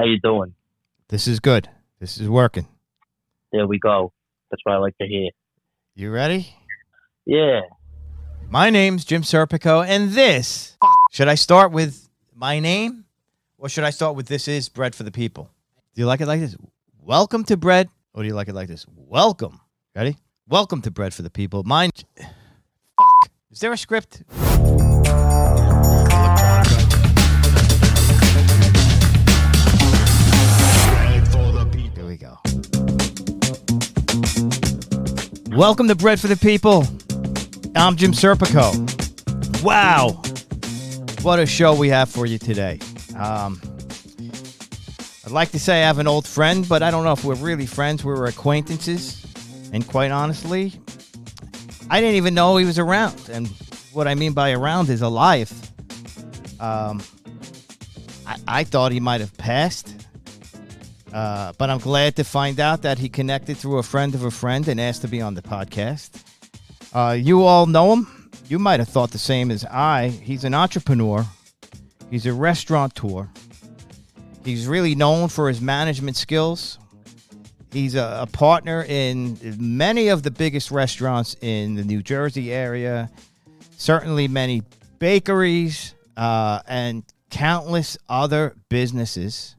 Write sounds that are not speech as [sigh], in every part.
How you doing? This is good. This is working. There we go. That's what I like to hear. You ready? Yeah. My name's Jim Serpico, and this. Should I start with my name, or should I start with "This is bread for the people"? Do you like it like this? Welcome to bread, or do you like it like this? Welcome. Ready? Welcome to bread for the people. Mine. [sighs] Fuck. Is there a script? Welcome to Bread for the People. I'm Jim Serpico. Wow. What a show we have for you today. Um, I'd like to say I have an old friend, but I don't know if we're really friends. We're acquaintances. And quite honestly, I didn't even know he was around. And what I mean by around is alive. Um, I, I thought he might have passed. Uh, but I'm glad to find out that he connected through a friend of a friend and asked to be on the podcast. Uh, you all know him. You might have thought the same as I. He's an entrepreneur, he's a restaurateur. He's really known for his management skills. He's a, a partner in many of the biggest restaurants in the New Jersey area, certainly many bakeries, uh, and countless other businesses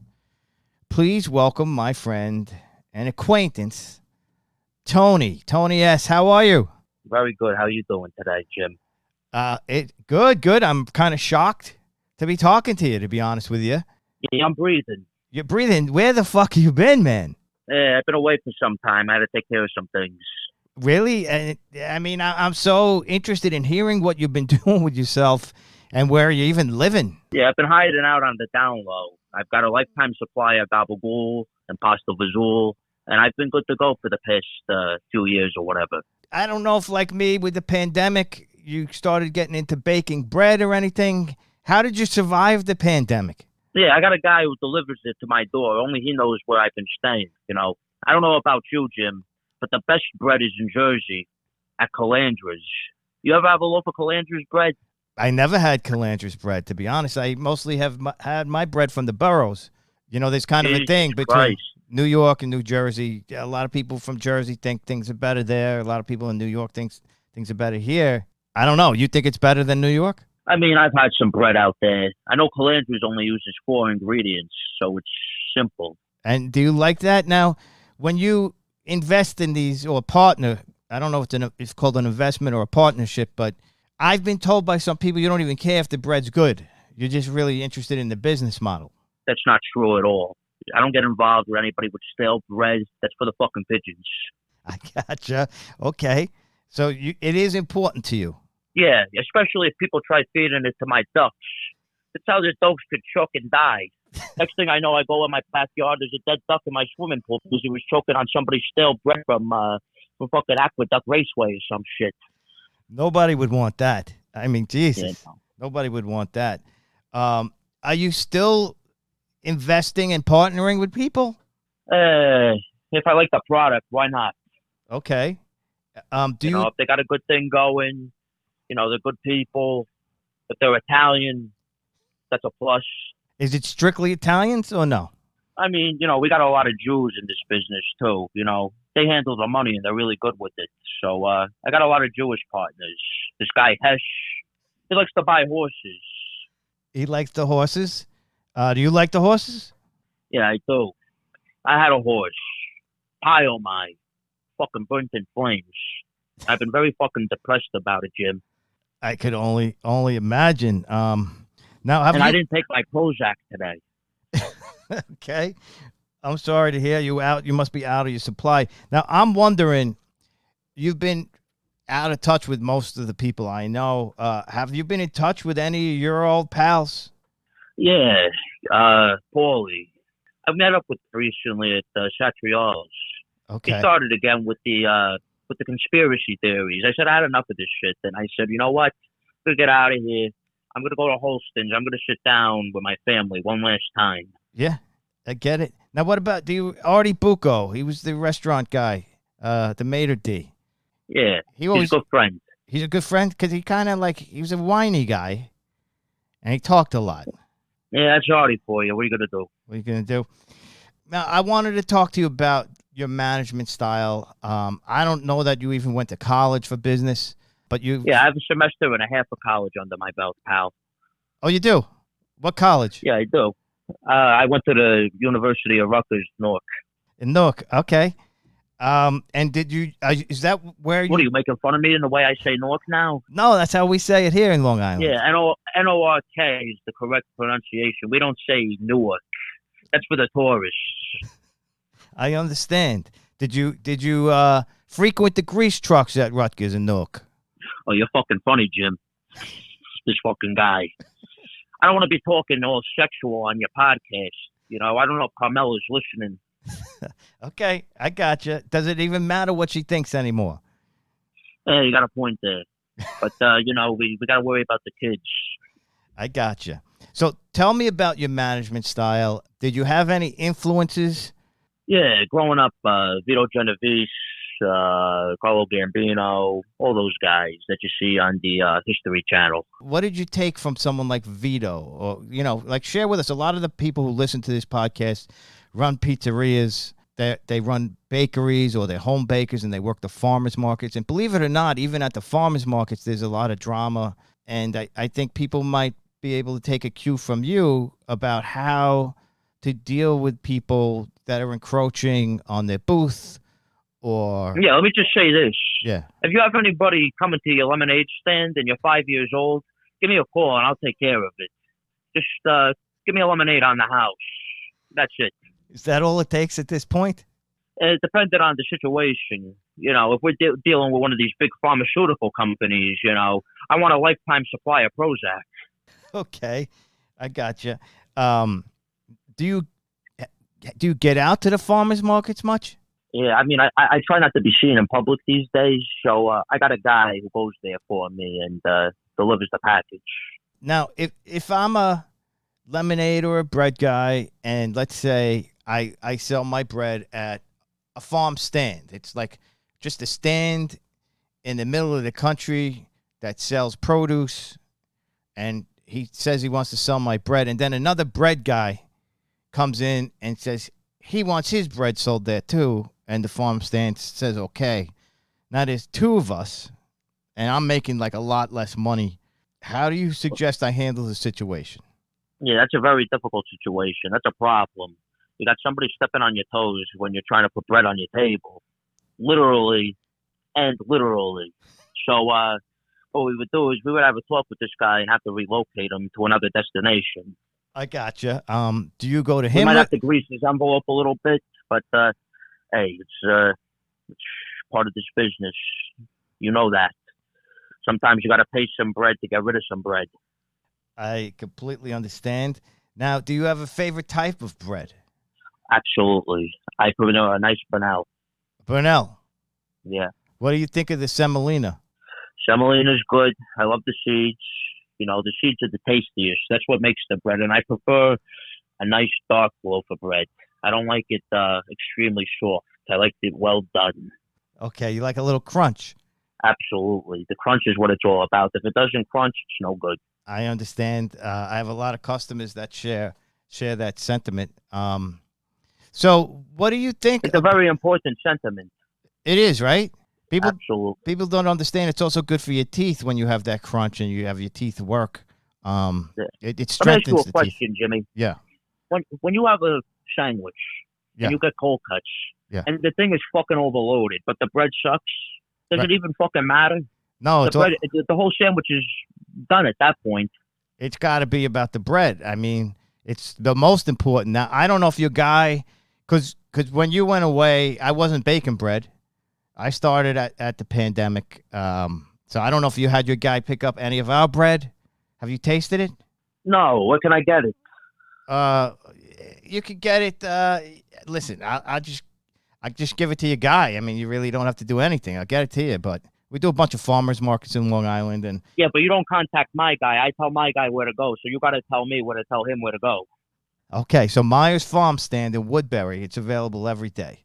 please welcome my friend and acquaintance, Tony. Tony S. How are you? Very good. How are you doing today, Jim? Uh, it good, good. I'm kind of shocked to be talking to you. To be honest with you, Yeah, I'm breathing. you're breathing. Where the fuck have you been, man? Yeah, I've been away for some time. I had to take care of some things. Really? And I mean, I, I'm so interested in hearing what you've been [laughs] doing with yourself and where you're even living. Yeah, I've been hiding out on the down low. I've got a lifetime supply of gabagool and pasta vazul, and I've been good to go for the past uh, few years or whatever. I don't know if, like me, with the pandemic, you started getting into baking bread or anything. How did you survive the pandemic? Yeah, I got a guy who delivers it to my door. Only he knows where I've been staying. You know, I don't know about you, Jim, but the best bread is in Jersey at Calandra's. You ever have a loaf of Calandra's bread? I never had Calandra's bread, to be honest. I mostly have had my bread from the boroughs. You know, there's kind of a thing between Christ. New York and New Jersey. A lot of people from Jersey think things are better there. A lot of people in New York think things are better here. I don't know. You think it's better than New York? I mean, I've had some bread out there. I know Calandra's only uses four ingredients, so it's simple. And do you like that? Now, when you invest in these or partner, I don't know if it's, an, it's called an investment or a partnership, but I've been told by some people you don't even care if the bread's good. You're just really interested in the business model. That's not true at all. I don't get involved with anybody with stale bread. That's for the fucking pigeons. I gotcha. Okay. So you, it is important to you. Yeah, especially if people try feeding it to my ducks. That's how the ducks could choke and die. [laughs] Next thing I know, I go in my backyard. There's a dead duck in my swimming pool because he was choking on somebody's stale bread from uh, from fucking Aqueduct Raceway or some shit. Nobody would want that. I mean, Jesus. Yeah, no. Nobody would want that. Um, are you still investing and partnering with people? Uh, if I like the product, why not? Okay. Um, do you, you, know, if they got a good thing going, you know, they're good people. If they're Italian, that's a plus. is it strictly Italians or no? I mean, you know, we got a lot of Jews in this business too. You know, they handle the money and they're really good with it. So uh, I got a lot of Jewish partners. This guy Hesh, he likes to buy horses. He likes the horses. Uh, do you like the horses? Yeah, I do. I had a horse, Pie-O-My fucking burnt in flames. I've been very fucking depressed about it, Jim. I could only only imagine. Um, now have And you? I didn't take my Prozac today. [laughs] okay. I'm sorry to hear you out. You must be out of your supply. Now I'm wondering. You've been out of touch with most of the people I know. Uh, have you been in touch with any of your old pals? Yeah, uh, Paulie. I met up with recently at uh, Satriale's. He Okay. started again with the uh, with the conspiracy theories. I said I had enough of this shit, and I said, you know what? I'm gonna get out of here. I'm gonna go to Holsten's. I'm gonna sit down with my family one last time. Yeah, I get it. Now, what about do you Artie Bucco? He was the restaurant guy, uh, the maitre d. Yeah, He he's always a good friend. he's a good friend because he kind of like he was a whiny guy, and he talked a lot. Yeah, that's Artie for you. What are you gonna do? What are you gonna do? Now, I wanted to talk to you about your management style. Um, I don't know that you even went to college for business, but you. Yeah, I have a semester and a half of college under my belt, pal. Oh, you do. What college? Yeah, I do. Uh, I went to the University of Rutgers, Newark. In Newark. Okay. Um, and did you? Uh, is that where you? What are you making fun of me in the way I say Newark now? No, that's how we say it here in Long Island. Yeah, N O N O R K is the correct pronunciation. We don't say Newark. That's for the tourists. [laughs] I understand. Did you did you uh, frequent the grease trucks at Rutgers in Newark? Oh, you're fucking funny, Jim. This fucking guy. I don't want to be talking all sexual on your podcast. You know, I don't know if Carmela's listening. [laughs] Okay, I got you. Does it even matter what she thinks anymore? Hey, you got a point there. But, uh, you know, we, we got to worry about the kids. I got you. So tell me about your management style. Did you have any influences? Yeah, growing up, uh, Vito Genovese, uh, Carlo Gambino, all those guys that you see on the uh, History Channel. What did you take from someone like Vito? Or you know, like share with us. A lot of the people who listen to this podcast run pizzerias. They they run bakeries or they're home bakers and they work the farmers markets. And believe it or not, even at the farmers markets, there's a lot of drama. And I, I think people might be able to take a cue from you about how to deal with people that are encroaching on their booth or Yeah, let me just say this. yeah. If you have anybody coming to your lemonade stand and you're five years old, give me a call and I'll take care of it. Just uh, give me a lemonade on the house. That's it. Is that all it takes at this point? It depended on the situation. You know, if we're de- dealing with one of these big pharmaceutical companies, you know, I want a lifetime supply of Prozac. [laughs] Okay, I got you. Um, do you do you get out to the farmers markets much? Yeah, I mean, I, I try not to be seen in public these days, so uh, I got a guy who goes there for me and uh, delivers the package. Now, if if I'm a lemonade or a bread guy, and let's say I I sell my bread at a farm stand, it's like just a stand in the middle of the country that sells produce, and he says he wants to sell my bread, and then another bread guy comes in and says he wants his bread sold there too, and the farm stand says okay. Now there's two of us, and I'm making like a lot less money. How do you suggest I handle the situation? Yeah, that's a very difficult situation. That's a problem. You got somebody stepping on your toes when you're trying to put bread on your table, literally and literally. So, uh, what we would do is we would have a talk with this guy and have to relocate him to another destination. I gotcha. Um, do you go to We him? might with- have to grease his envelope a little bit, but uh, hey, it's uh, it's part of this business. You know that. Sometimes you got to pay some bread to get rid of some bread. I completely understand. Now, do you have a favorite type of bread? Absolutely, I prefer a nice Bernal. Burnell, Yeah. what do you think of the semolina? Semolina's good. I love the seeds. You know, the seeds are the tastiest. That's what makes the bread. And I prefer a nice dark loaf of bread. I don't like it uh, extremely soft. I like it well done. Okay, you like a little crunch. Absolutely. The crunch is what it's all about. If it doesn't crunch, it's no good. I understand. Uh, I have a lot of customers that share share that sentiment. Um, so, what do you think? It's a very important sentiment. It is right. People Absolutely. people don't understand. It's also good for your teeth when you have that crunch and you have your teeth work. Um, Yeah. it, it Let me ask you strengthens a the teeth. question, Jimmy. Yeah. When when you have a sandwich Yeah. and you get cold cuts Yeah. and the thing is fucking overloaded, but the bread sucks, does Right. it even fucking matter? No, the it's all, the whole sandwich is done at that point. it's got to be about the bread. I mean, it's the most important. Now, I don't know if your guy, because because when you went away, I wasn't baking bread. I started at, at the pandemic. Um, so I don't know if you had your guy pick up any of our bread. Have you tasted it? No, where can I get it? Uh, you could get it. Uh, listen, I, I just, I just give it to your guy. I mean, you really don't have to do anything. I'll get it to you. But we do a bunch of farmers markets in Long Island, and Yeah, but you don't contact my guy. I tell my guy where to go, so you got to tell me where to tell him where to go. okay. So Myers Farm Stand in Woodbury, it's available every day.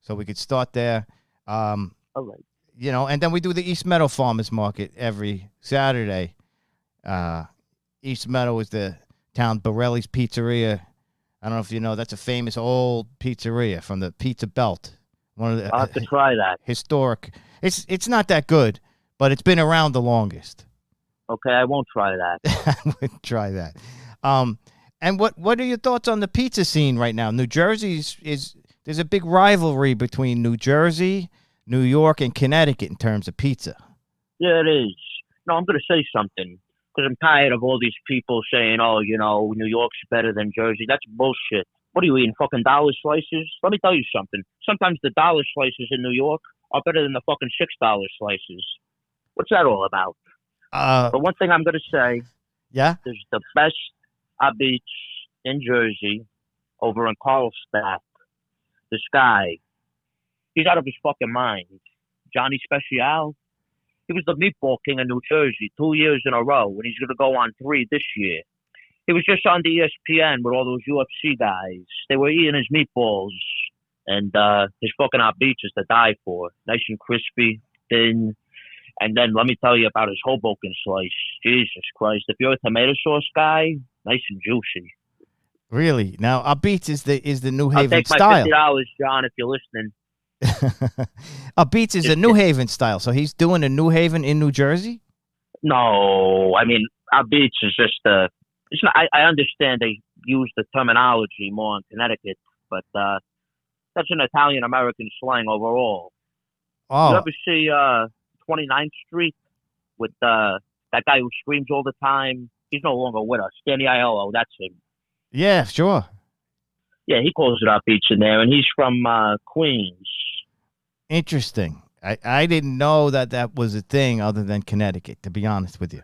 So we could start there. Um, All right. you know, and then we do the East Meadow Farmers Market every Saturday. Uh, East Meadow is the town Borrelli's Pizzeria. I don't know if you know that's a famous old pizzeria from the Pizza Belt. One of the I'll have to try that. historic. It's it's not that good, but it's been around the longest. Okay, I won't try that. [laughs] I would try that. Um, and what what are your thoughts on the pizza scene right now? New Jersey's is there's a big rivalry between New Jersey, New York, and Connecticut in terms of pizza. Yeah, it is. No, I'm going to say something because I'm tired of all these people saying, "Oh, you know, New York's better than Jersey." That's bullshit. What are you eating? Fucking dollar slices? Let me tell you something. Sometimes the dollar slices in New York are better than the fucking six dollar slices. What's that all about? Uh, But one thing I'm going to say yeah. There's the best beach in Jersey over in Carlstadt. This guy, he's out of his fucking mind. Johnny Special. He was the meatball king of New Jersey two years in a row, and he's going to go on three this year. He was just on the ESPN with all those UFC guys. They were eating his meatballs, and uh, his fucking hot beach is to die for. Nice and crispy, thin, and then let me tell you about his Hoboken slice. Jesus Christ. If you're a tomato sauce guy, nice and juicy. Really? Now, our beats is the is the New I'll Haven take my style. fifty dollars, John, if you're listening. [laughs] our beats is a New Haven style. So he's doing a New Haven in New Jersey. No, I mean our beach is just uh it's not I, I understand they use the terminology more in Connecticut, but uh that's an Italian American slang overall. Oh. You ever see uh 29th Street with uh that guy who screams all the time? He's no longer with us. Danny Aiello, that's him. yeah, sure. Yeah, he calls it our beach in there, and he's from uh, Queens. Interesting. I, I didn't know that that was a thing other than Connecticut. To be honest with you.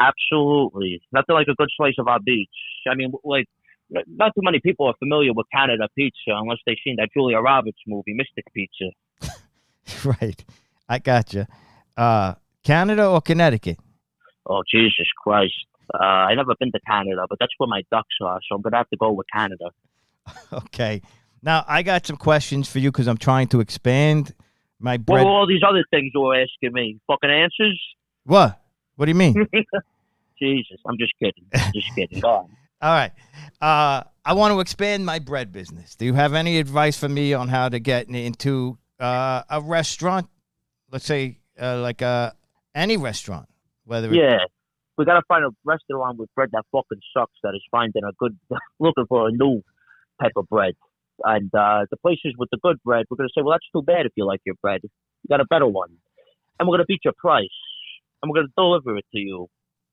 Absolutely, nothing like a good slice of our beach. I mean, like, not too many people are familiar with Canada pizza unless they've seen that Julia Roberts movie, Mystic Pizza. [laughs] right. I gotcha. Uh, Canada or Connecticut? Oh Jesus Christ! Uh, I never been to Canada, but that's where my ducks are, so I'm gonna have to go with Canada. [laughs] Okay. Now I got some questions for you because I'm trying to expand my What bread. were all these other things you were asking me? Fucking answers? What? What do you mean? [laughs] Jesus, I'm just kidding. Just kidding. Go on. [laughs] All right. Uh, I want to expand my bread business. Do you have any advice for me on how to get into uh, a restaurant? Let's say uh, like uh, any restaurant, whether it- Yeah. We gotta find a restaurant with bread that fucking sucks that is finding a good looking for a new type of bread. And uh the places with the good bread, we're gonna say, Well that's too bad if you like your bread. You got a better one. And we're gonna beat your price. And we're gonna deliver it to you.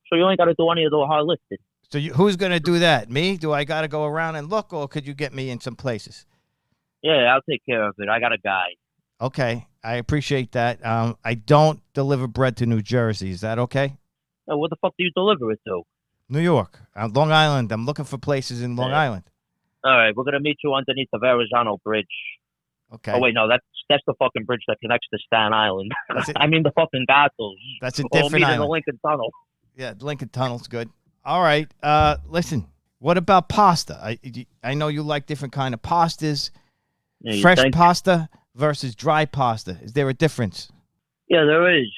So you ain't gotta do any of the hard lifting. So you, who's going to do that? Me? Do I got to go around and look, or could you get me in some places? Yeah, I'll take care of it. I got a guy. Okay, I appreciate that. Um, I don't deliver bread to New Jersey. Is that okay? Now, what the fuck do you deliver it to? New York, uh, Long Island. I'm looking for places in Long Yeah. Island. All right, we're gonna meet you underneath the Verrazano Bridge. Okay, Oh wait, no, that's that's the fucking bridge that connects to Staten Island. [laughs] I mean the fucking Gatos. that's a different meet in the island. Lincoln Tunnel. Yeah, Lincoln Tunnel's good. All right. Uh, listen. What about pasta? I I know you like different kind of pastas. Yeah, Fresh think? pasta versus dry pasta. Is there a difference? Yeah, there is.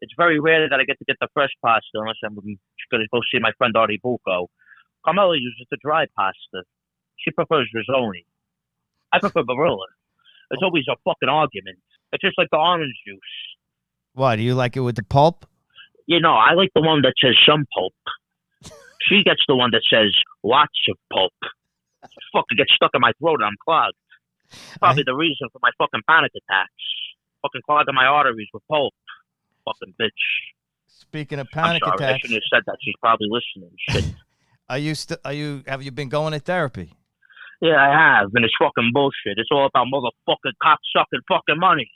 It's very rare that I get to get the fresh pasta unless I'm going to go see my friend Artie Bucco. Carmela uses the dry pasta. She prefers Ronzoni. I prefer Barilla. It's always a fucking argument. It's just like the orange juice. What do you like it with the pulp? You know, I like the one that says some pulp. [laughs] She gets the one that says lots of pulp. Fucking gets stuck in my throat and I'm clogged. Probably the reason for my fucking panic attacks. Fucking clogging my arteries with pulp. Fucking bitch. Speaking of I'm panic attacks, I shouldn't have said that. She's probably listening. [laughs] Shit. are you st- are you have you been going to therapy? Yeah, I have, and it's fucking bullshit. It's all about motherfucking cock sucking fucking money.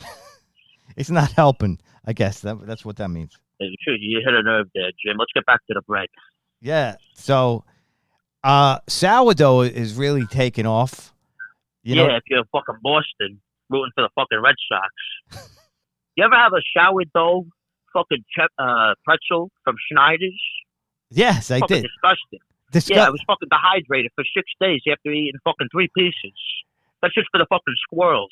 [laughs] it's not helping. I guess that, that's what that means. You hit a nerve there, Jim. Let's get back to the bread. Yeah. So, uh, sourdough is really taking off. You yeah, know, if you're fucking Boston, rooting for the fucking Red Sox. [laughs] you ever have a sourdough fucking che- uh, pretzel from Schneider's? yes, I fucking did. disgusting. Disgu- Yeah, I was fucking dehydrated for six days after eating fucking three pieces. That's just for the fucking squirrels.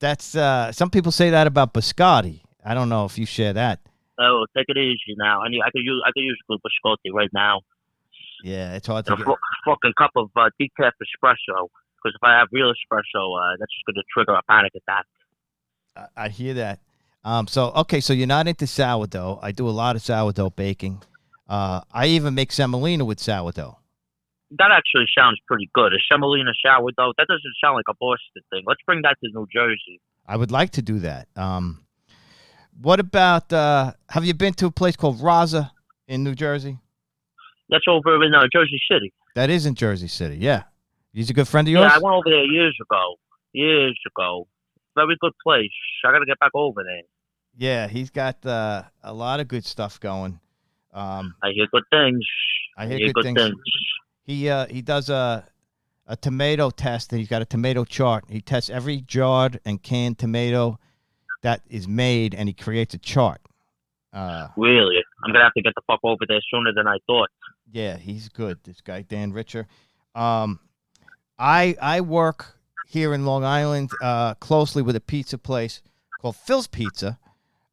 That's uh, some people say that about biscotti. I don't know if you share that. Oh, take it easy now. I need, I could use, I could use a good biscotti right now. Yeah, it's hard to get. a fucking cup of uh, decaf espresso. Because if I have real espresso, uh, that's just going to trigger a panic attack. I, I hear that. Um, so okay, so you're not into sourdough. I do a lot of sourdough baking. Uh, I even make semolina with sourdough. That actually sounds pretty good. A semolina sourdough. That doesn't sound like a Boston thing. Let's bring that to New Jersey. I would like to do that. Um, what about? Uh, have you been to a place called Razza in New Jersey? That's over in uh, Jersey City. That is in Jersey City. Yeah, he's a good friend of yours. Yeah, I went over there years ago. Years ago. Very good place. I got to get back over there. Yeah, he's got uh, a lot of good stuff going. Um, I hear good things. I hear good things. he uh, he does a a tomato test. and He's got a tomato chart. He tests every jarred and canned tomato that is made, and he creates a chart. Uh, Really? I'm gonna have to get the fuck over there sooner than I thought. yeah, he's good. This guy Dan Richer. Um, I I work here in Long Island uh, closely with a pizza place called Phil's Pizza.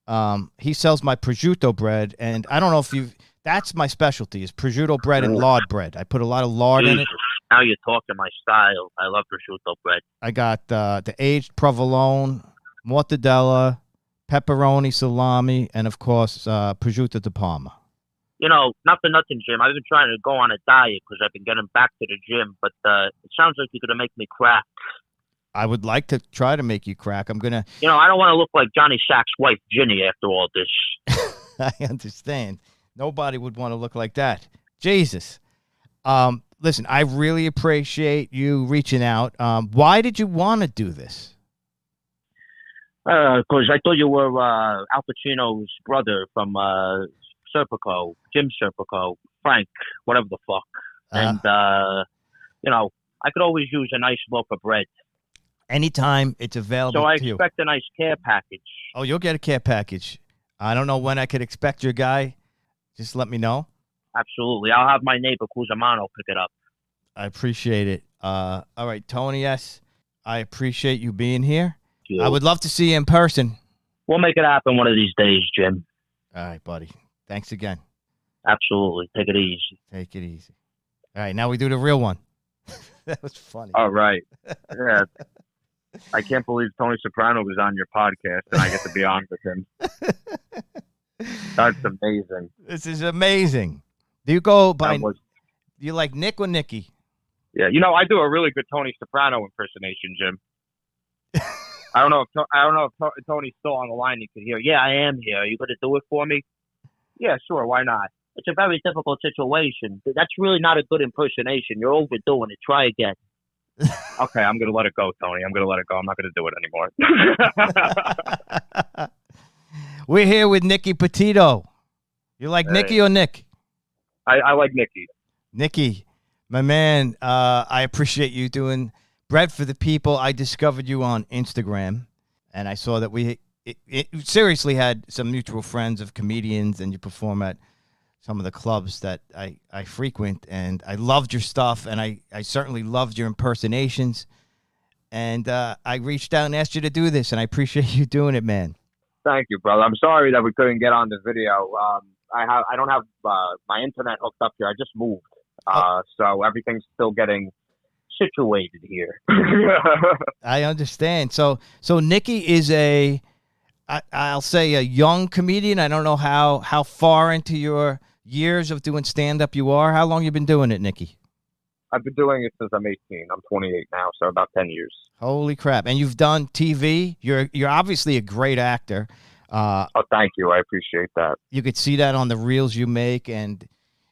Um, he sells my prosciutto bread, and I don't know if you. That's my specialty is prosciutto bread and lard bread. I put a lot of lard in it. Now you're talking my style. I love prosciutto bread. I got uh, the aged provolone, mortadella, pepperoni, salami, and of course uh, prosciutto di Parma. You know, not for nothing, Jim. I've been trying to go on a diet because I've been getting back to the gym, but uh, it sounds like you're gonna make me crack. I would like to try to make you crack. I'm gonna. You know, I don't want to look like Johnny Sack's wife, Ginny, after all this. [laughs] I understand. Nobody would want to look like that. Jesus. Um, listen, I really appreciate you reaching out. Um, why did you want to do this? Because I thought you were uh, Al Pacino's brother from uh, Serpico, Jim Serpico, Frank, whatever the fuck. Uh, And, uh, you know, I could always use a nice loaf of bread. Anytime it's available So I to you. expect a nice care package. Oh, you'll get a care package. I don't know when I could expect your guy. Just let me know. Absolutely. I'll have my neighbor Cusimano pick it up. I appreciate it. Uh, all right, Tony S. I appreciate you being here. I would love to see you in person. We'll make it happen one of these days, Jim. All right, buddy. Thanks again. Absolutely. Take it easy. Take it easy. All right, now we do the real one. [laughs] that was funny. All right. [laughs] Yeah. I can't believe Tony Soprano was on your podcast and I get to be on with him. [laughs] That's amazing. This is amazing. Do you go by? Was, do you like Nick or Nikki? yeah, you know, I do a really good Tony Soprano impersonation, Jim. [laughs] I don't know if I don't know if Tony's still on the line. You could hear. Yeah, I am here. Are you going to do it for me? Yeah, sure. Why not? It's a very difficult situation. That's really not a good impersonation. You're overdoing it. Try again. Okay, I'm gonna let it go, Tony. I'm gonna let it go. I'm not gonna do it anymore. [laughs] We're here with Nikki Petito. You like Hey. Nikki or Nick? I, I like Nikki. Nikki, my man, uh, I appreciate you doing bread for the people. I discovered you on Instagram, and I saw that we it, it seriously had some mutual friends of comedians, and you perform at some of the clubs that I, I frequent, and I loved your stuff, and I, I certainly loved your impersonations. And uh, I reached out and asked you to do this, and I appreciate [laughs] you doing it, man. Thank you, brother. I'm sorry that we couldn't get on the video. Um, I have I don't have uh, my internet hooked up here. I just moved, uh, so everything's still getting situated here. [laughs] I understand. So so Nikki is a I, I'll say a young comedian. I don't know how how far into your years of doing stand up you are. How long you been doing it, Nikki? I've been doing it since I'm 18. I'm 28 now, so about 10 years. Holy crap! And you've done TV. You're you're obviously a great actor. Uh, Oh, thank you. I appreciate that. you could see that on the reels you make and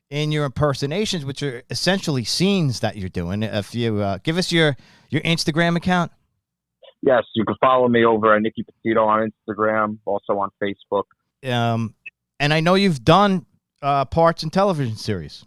in your impersonations, which are essentially scenes that you're doing. If you uh, give us your your Instagram account, Yes, you can follow me over at Nicky Petito on Instagram, also on Facebook. Um, and I know you've done uh, parts in television series.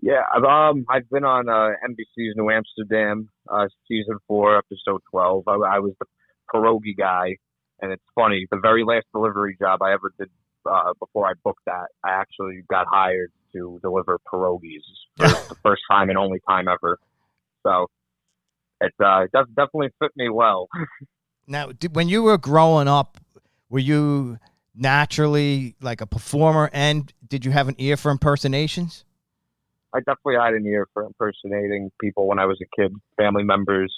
Yeah, I've um I've been on uh, NBC's New Amsterdam, uh, season four, episode twelve. I, I was the pierogi guy, and it's funny. The very last delivery job I ever did uh, before I booked that, I actually got hired to deliver pierogies for [laughs] the first time and only time ever. So it uh, def- definitely fit me well. [laughs] Now, did, when you were growing up, were you naturally like a performer, and did you have an ear for impersonations? I definitely had an ear for impersonating people when I was a kid, family members,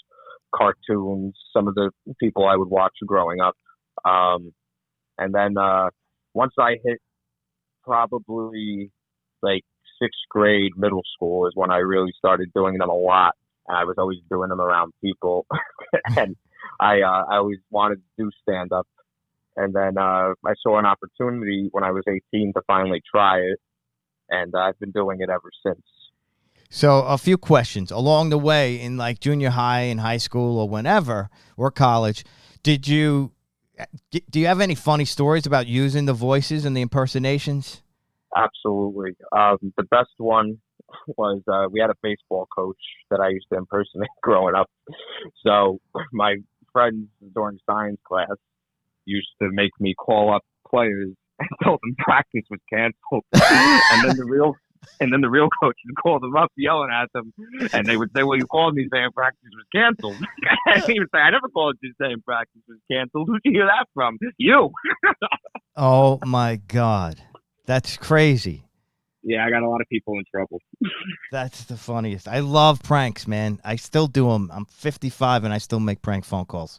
cartoons, some of the people I would watch growing up. Um, and then uh, once I hit probably like sixth grade, middle school is when I really started doing them a lot. And I was always doing them around people. [laughs] and I, uh, I always wanted to do stand up. And then uh, I saw an opportunity when I was 18 to finally try it. And I've been doing it ever since. So, a few questions along the way in like junior high and high school or whenever or college. Did you do you have any funny stories about using the voices and the impersonations? Absolutely. Um, the best one was uh, we had a baseball coach that I used to impersonate [laughs] growing up. So my friends during science class used to make me call up players [laughs] and tell them practice was canceled, [laughs] and then the real and then the real coach would call them up yelling at them, and they would say, "Well, you called me saying practice was canceled." [laughs] and he would say, "I never called you saying practice was canceled. Who'd you hear that from? You." oh my god, that's crazy. Yeah, I got a lot of people in trouble. That's the funniest. I love pranks, man. I still do them. I'm 55 and I still make prank phone calls.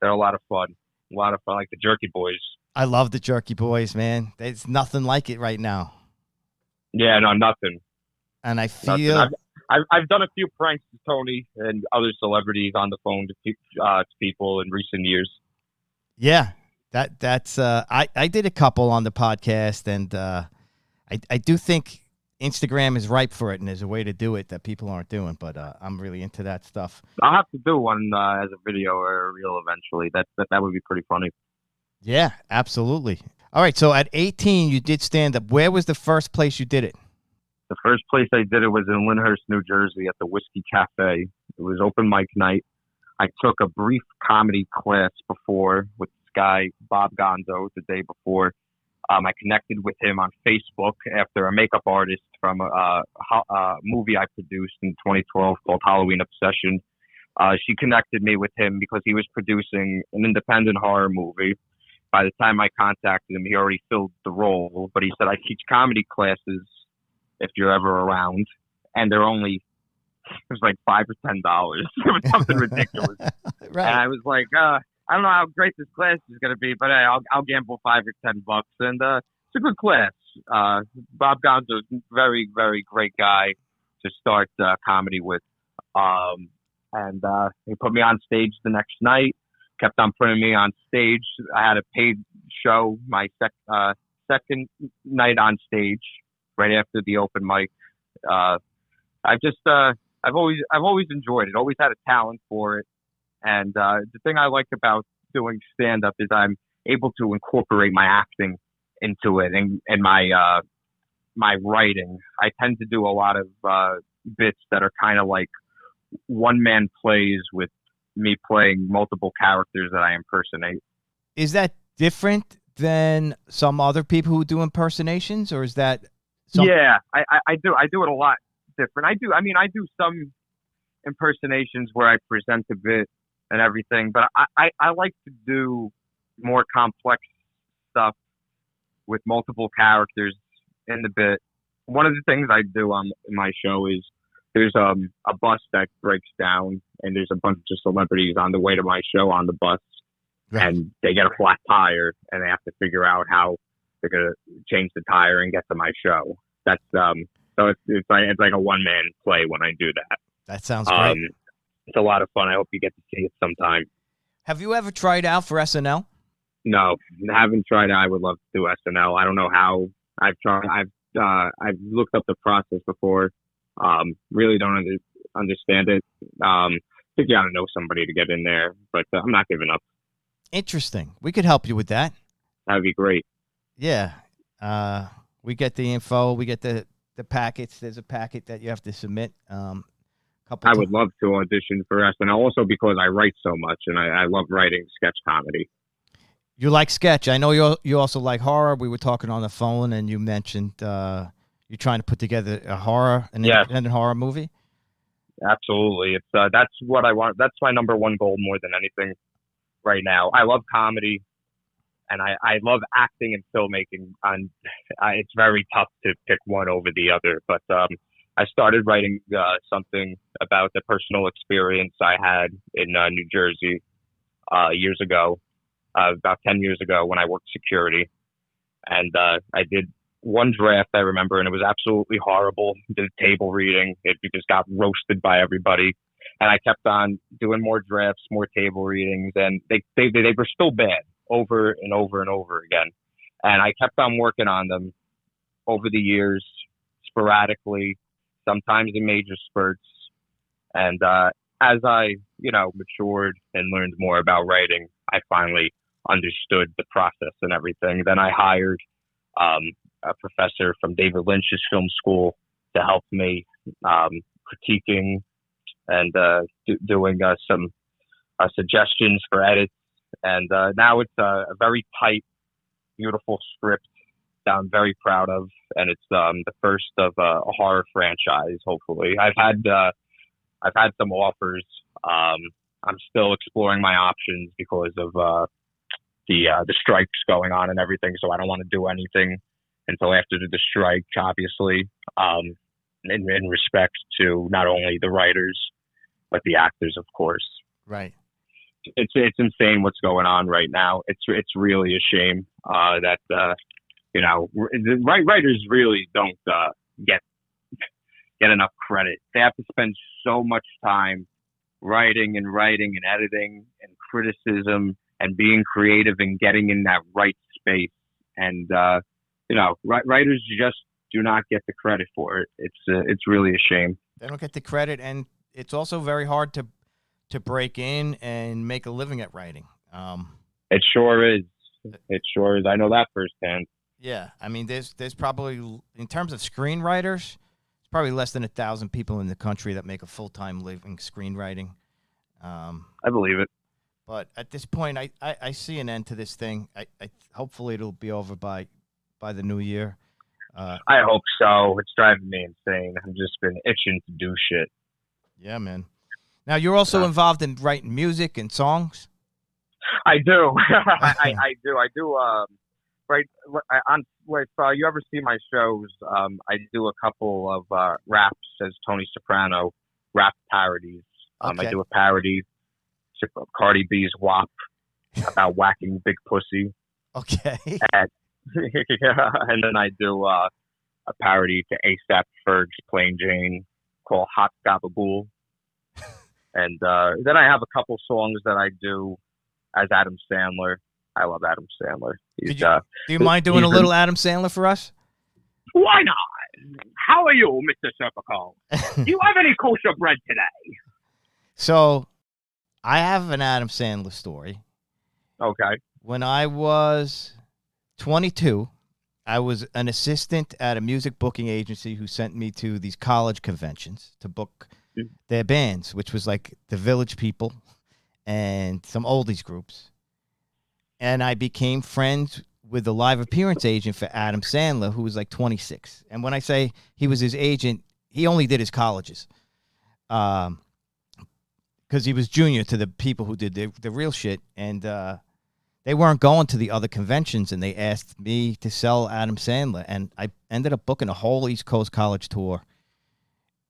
They're a lot of fun. A lot of fun, like the Jerky Boys. I love the Jerky Boys, man. There's nothing like it right now. Yeah, no, nothing. And I feel I've, I've, I've done a few pranks to Tony and other celebrities on the phone to, uh, to people in recent years. Yeah, that that's uh, I I did a couple on the podcast, and uh, I I do think Instagram is ripe for it, and there's a way to do it that people aren't doing. But uh, I'm really into that stuff. I'll have to do one uh, as a video or a reel eventually. That, that that would be pretty funny. Yeah, absolutely. All right, so at 18, you did stand up. Where was the first place you did it? The first place I did it was in Lyndhurst, New Jersey, at the Whiskey Cafe. It was open mic night. I took a brief comedy class before with this guy Bob Gonzo the day before. Um, I connected with him on Facebook after a makeup artist from a, a, a movie I produced in 2012 called Halloween Obsession. Uh, she connected me with him because he was producing an independent horror movie. By the time I contacted him, he already filled the role, but he said, I teach comedy classes if you're ever around. And they're only, it was like five or ten dollars. [laughs] it was something ridiculous. [laughs] right. And I was like, uh, I don't know how great this class is going to be, but hey, I'll, I'll gamble five or ten bucks. And uh, it's a good class. Uh, Bob Gonzo's very, very great guy to start uh, comedy with. Um, and uh, he put me on stage the next night, kept on putting me on stage. I had a paid show my sec- uh, second night on stage right after the open mic. Uh, I've just, uh, I've always, I've always enjoyed it. Always had a talent for it. And uh, the thing I like about doing stand up is I'm able to incorporate my acting into it and, and my uh, my writing. I tend to do a lot of uh, bits that are kind of like one man plays with me playing multiple characters that I impersonate. Is that different than some other people who do impersonations, or is that? Some- yeah, I, I, I do. I do it a lot different. I do. I mean, I do some impersonations where I present a bit and everything. But I, I, I like to do more complex stuff with multiple characters in the bit. One of the things I do on my show is there's um a bus that breaks down and there's a bunch of celebrities on the way to my show on the bus Right. and they get a flat tire and they have to figure out how they're gonna change the tire and get to my show. That's um so it's it's like it's like a one man play when I do that. That sounds great. Um, it's a lot of fun. I hope you get to see it sometime. Have you ever tried out for SNL? No, haven't tried. I would love to do SNL. I don't know how. I've tried. I've uh, I've looked up the process before. Um, really don't under, understand it. Um, think you got to know somebody to get in there, but uh, I'm not giving up. Interesting. We could help you with that. That'd be great. Yeah. Uh, we get the info. We get the the packets. There's a packet that you have to submit. Um, couple I would love to audition for SNL also because I write so much and I, I love writing sketch comedy. You like sketch. I know you you also like horror. We were talking on the phone, and you mentioned uh, you're trying to put together a horror, an Yes. independent horror movie. Absolutely. It's uh, that's what I want. That's my number one goal more than anything right now. I love comedy and I, I love acting and filmmaking. And [laughs] I, it's very tough to pick one over the other. But um, I started writing uh, something about the personal experience I had in uh, New Jersey uh, years ago, uh, about 10 years ago when I worked security. And uh, I did one draft I remember, and it was absolutely horrible. The table reading, it just got roasted by everybody. And I kept on doing more drafts, more table readings, and they they they were still bad over and over and over again. And I kept on working on them over the years, sporadically, sometimes in major spurts. And uh, as I, you know, matured and learned more about writing, I finally understood the process and everything. Then I hired um, a professor from David Lynch's film school to help me um, critiquing and uh, do, doing uh, some uh, suggestions for edits. And uh, now it's uh, a very tight, beautiful script that I'm very proud of, and it's um, the first of a horror franchise. Hopefully, I've had uh, I've had some offers. Um, I'm still exploring my options because of uh, the uh, the strikes going on and everything. So I don't want to do anything until after the strike, obviously, um, in, in respect to not only the writers but the actors, of course. Right. It's it's insane what's going on right now. It's it's really a shame uh, that uh, you know the right writers really don't uh, get get enough credit. They have to spend so much time writing and writing and editing and criticism and being creative and getting in that right space. And uh, you know, ri- writers just do not get the credit for it. It's uh, it's really a shame. They don't get the credit, and it's also very hard to to break in and make a living at writing. Um, It sure is. It sure is. I know that firsthand. Yeah, I mean, there's there's probably in terms of screenwriters, it's probably less than a thousand people in the country that make a full time living screenwriting. Um, I believe it. but at this point, I, I, I see an end to this thing. I, I hopefully it'll be over by by the new year. Uh, I hope so. It's driving me insane. I've just been itching to do shit. yeah, man. Now you're also Yeah. involved in writing music and songs. I do. [laughs] I, I, [laughs] I do. I do. Um, right on if uh, you ever see my shows, um, I do a couple of uh, raps as Tony Soprano rap parodies. Um, Okay. I do a parody to Cardi B's WAP [laughs] about whacking big pussy. Okay. [laughs] at yeah, [laughs] and then I do uh, a parody to ASAP Ferg's Plain Jane called Hot Gabagool. and uh, then I have a couple songs that I do as Adam Sandler. I love Adam Sandler. He's, Did you- uh, Do you mind doing a little Adam Sandler for us? why not? How are you, Mr. Serpico? [laughs] Do you have any kosher bread today? So, I have an Adam Sandler story. Okay. When I was 22, I was an assistant at a music booking agency who sent me to these college conventions to book Mm. their bands, which was like the Village People and some oldies groups. And I became friends with the live appearance agent for Adam Sandler, who was like 26. And when I say he was his agent, he only did his colleges. Um, because he was junior to the people who did the, the real shit. And uh, they weren't going to the other conventions, and they asked me to sell Adam Sandler. And I ended up booking a whole East Coast college tour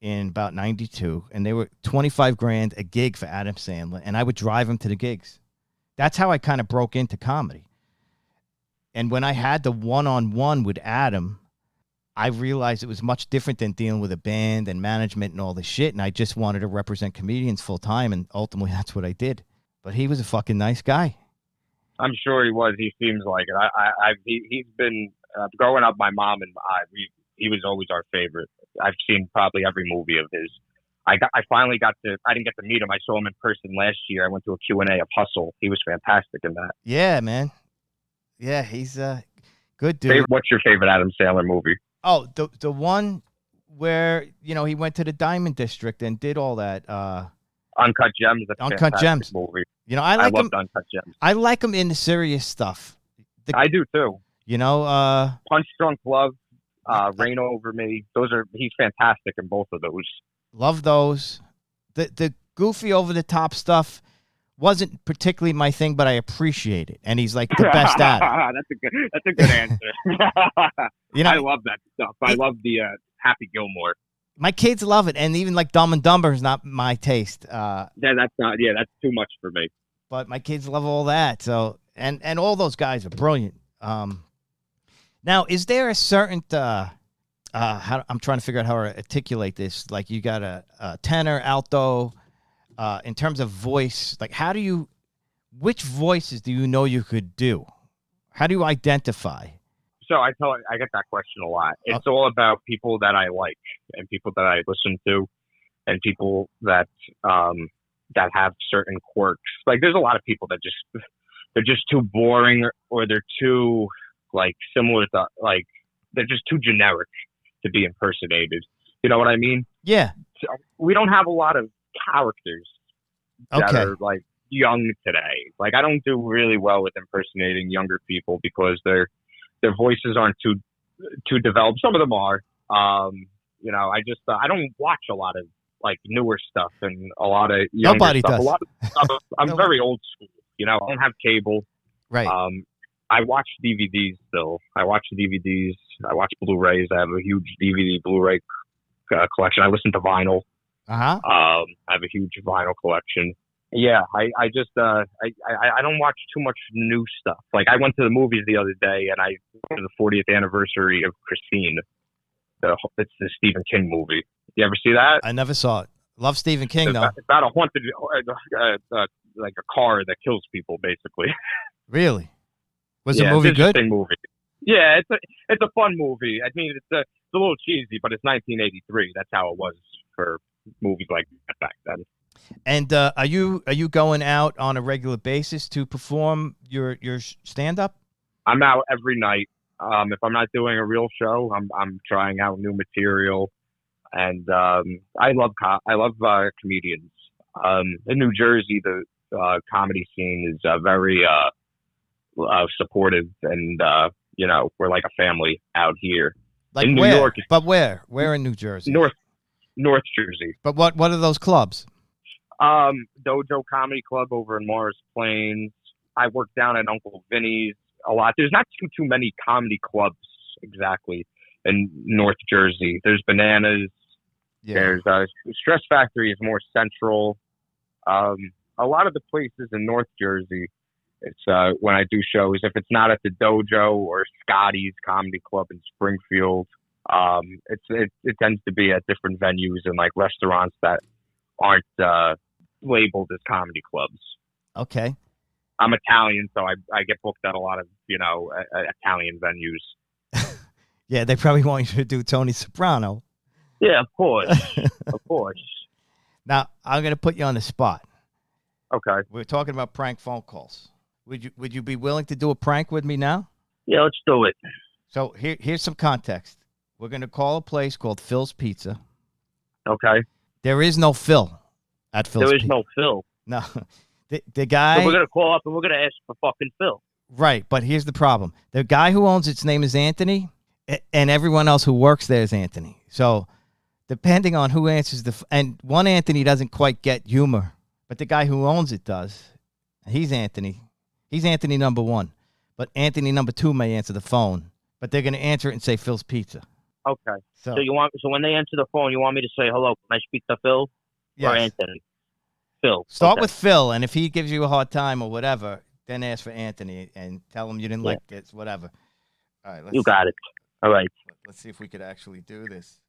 in about 92. And they were 25 grand a gig for Adam Sandler. And I would drive him to the gigs. That's how I kind of broke into comedy. And when I had the one on one with Adam, I realized it was much different than dealing with a band and management and all this shit. And I just wanted to represent comedians full time. And ultimately, [laughs] that's what I did. But he was a fucking nice guy. I'm sure he was. He seems like it. I, I, I've, he, he's been uh, growing up. My mom and I, we, he was always our favorite. I've seen probably every movie of his. I got I finally got to I didn't get to meet him. I saw him in person last year. I went to a Q and A of Hustle. He was fantastic in that. Yeah, man. Yeah, he's uh good dude. What's your favorite Adam Sandler movie? Oh, the the one where you know he went to the Diamond District and did all that. Uh, Uncut Gems. Uncut Gems. movie. you know, I I, like him. loved Uncut Gems. I like him in the serious stuff. The- I do too. You know, uh, Punch Drunk Love, uh, Reign Over Me. Those are he's fantastic in both of those. Love those. The the goofy over the top stuff wasn't particularly my thing, but I appreciate it, and he's like the best at it. [laughs] that's a good. That's a good answer. [laughs] You know, I love that stuff. I It- love the uh, Happy Gilmore. my kids love it, and even like Dumb and Dumber is not my taste. Uh, That, that's not. Yeah, that's too much for me. but my kids love all that. So and and all those guys are brilliant. Um, now, is there a certain uh, uh, how I'm trying to figure out how to articulate this? Like you got a, a tenor, alto, uh, in terms of voice. Like how do you, which voices do you know you could do? How do you identify? So I tell I get that question a lot. It's Uh. all about people that I like and people that I listen to, and people that um, that have certain quirks. Like there's a lot of people that just they're just too boring or they're too like similar to like they're just too generic to be impersonated. You know what I mean? Yeah. We don't have a lot of characters that Okay. are like young today. Like I don't do really well with impersonating younger people because their their voices aren't too too developed. Some of them are. Um, you know, I just uh, I don't watch a lot of like newer stuff and a lot of younger Nobody stuff. does. A lot of stuff. I'm [laughs] very old school. You know, I don't have cable. Right. Um, I watch DVDs still. I watch DVDs. I watch Blu-rays. I have a huge DVD Blu-ray uh, collection. I listen to vinyl. Uh huh. Um, I have a huge vinyl collection. Yeah, I, I just uh, I, I I don't watch too much new stuff. Like I went to the movies the other day, and I went to the 40th anniversary of Christine. The it's the Stephen King movie. You ever see that? I never saw it. Love Stephen King It's though. about, it's about a haunted, uh, uh, like a car that kills people, basically. [laughs] Really? Was yeah, the movie good? Movie. Yeah, it's a it's a fun movie. I mean, it's a it's a little cheesy, but it's 1983. That's how it was for movies like that back then. And uh, are you are you going out on a regular basis to perform your your stand up? I'm out every night. Um, if I'm not doing a real show, I'm I'm trying out new material, and um, I love co- I love uh, comedians. Um, in New Jersey, the uh, comedy scene is uh, very uh, supportive, and uh, you know we're like a family out here. Like In New where? York. But where? Where in New Jersey? North North Jersey, But what what are those clubs? um, Dojo Comedy Club over in Morris Plains. I work down at Uncle Vinnie's a lot. There's not too too many comedy clubs exactly in North Jersey. There's Bananas. Yeah. There's uh, Stress Factory is more central. Um, a lot of the places in North Jersey, it's uh, when I do shows. If it's not at the Dojo or Scotty's Comedy Club in Springfield, um, it's it, it tends to be at different venues and like restaurants that aren't uh, labeled as comedy clubs. Okay. I'm Italian, so I I get booked at a lot of you know uh, uh, Italian venues. [laughs] Yeah, they probably want you to do Tony Soprano. Yeah, of course, [laughs] of course. Now I'm gonna put you on the spot. Okay. We're talking about prank phone calls. Would you would you be willing to do a prank with me now? Yeah, let's do it. So here here's some context. We're gonna call a place called Phil's Pizza. Okay. There is no Phil at Phil's. there is no Phil. no. [laughs] The the guy So we're gonna call up and we're gonna ask for fucking Phil. Right, but here's the problem: the guy who owns its name is Anthony, and everyone else who works there is Anthony. So, depending on who answers the, and one Anthony doesn't quite get humor, but the guy who owns it does. He's Anthony. He's Anthony number one, but Anthony number two may answer the phone, but they're going to answer it and say Phil's Pizza. Okay. So, So you want so when they answer the phone, you want me to say hello? Can I speak to Phil or. Anthony? Phil. start Okay. with Phil, and if he gives you a hard time or whatever, then ask for Anthony and tell him you didn't Yeah. like this, whatever. All right, let's You got it. All right. Let's see if we could actually do this.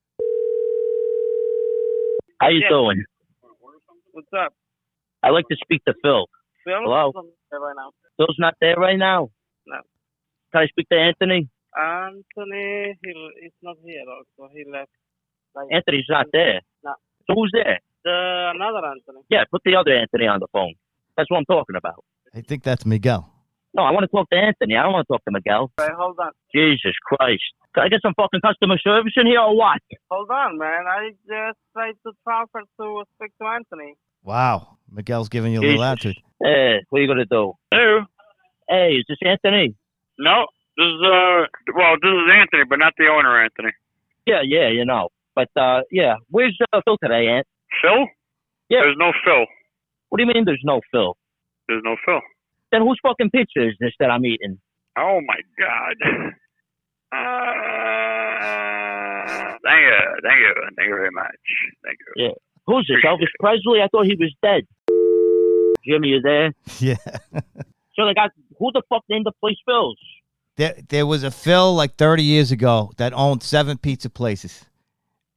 How you Yeah. doing? What's up? I'd like to speak to Phil. Phil? Hello? Right now. Phil's not there right now. No. Can I speak to Anthony? Anthony, he is not here. Also, he left. Anthony's not there. No. So who's there? uh, another Anthony. Yeah, put the other Anthony on the phone. That's what I'm talking about. I think that's Miguel. No, I want to talk to Anthony. I don't want to talk to Miguel. Wait, hold on. Jesus Christ. Can I get some fucking customer service in here or what? Hold on, man. I just tried to transfer to speak to Anthony. Wow. Miguel's giving you a little Jesus. attitude. Hey, what are you going to do? Hello. Hey, is this Anthony? No, this is uh, well, this is Anthony, but not the owner, Anthony. Yeah, yeah, you know. But, uh, yeah. Where's uh, Phil today, Ant? Phil? Yeah. There's no Phil. What do you mean there's no Phil? There's no Phil. Then whose fucking pizza is this that I'm eating? Oh my God. Uh, thank you, thank you, thank you very much. Thank you. Yeah. Who's this? Elvis Presley? I thought he was dead. Jimmy, you there? [laughs] Yeah. [laughs] So they got who the fuck named the place Phil's? There, there was a Phil like 30 years ago that owned seven pizza places.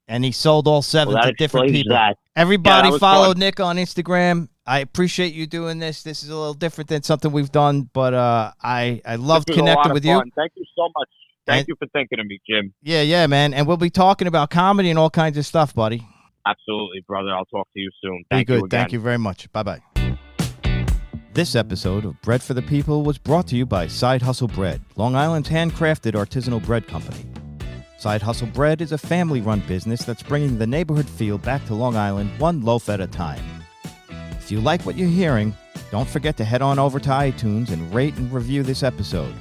And he sold all seven Well, to different people. that. Everybody Yeah, follow fun. Nick on Instagram. I appreciate you doing this. This is a little different than something we've done, but uh, I I loved This was a lot connecting with you. Thank you so much. Thank And- you for thinking of me, Jim. Yeah, yeah, man. And we'll be talking about comedy and all kinds of stuff, buddy. Absolutely, brother. I'll talk to you soon. Be good. you. Thank you very much. Bye bye. This episode of Bread for the People was brought to you by Side Hustle Bread, Long Island's handcrafted artisanal bread company. Side Hustle Bread is a family run business that's bringing the neighborhood feel back to Long Island one loaf at a time. If you like what you're hearing, don't forget to head on over to iTunes and rate and review this episode.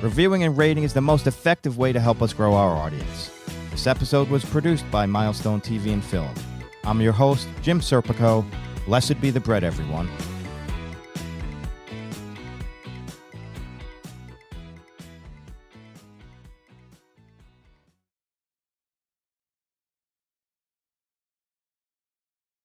Reviewing and rating is the most effective way to help us grow our audience. This episode was produced by Milestone TV and Film. I'm your host, Jim Serpico. Blessed be the bread, everyone.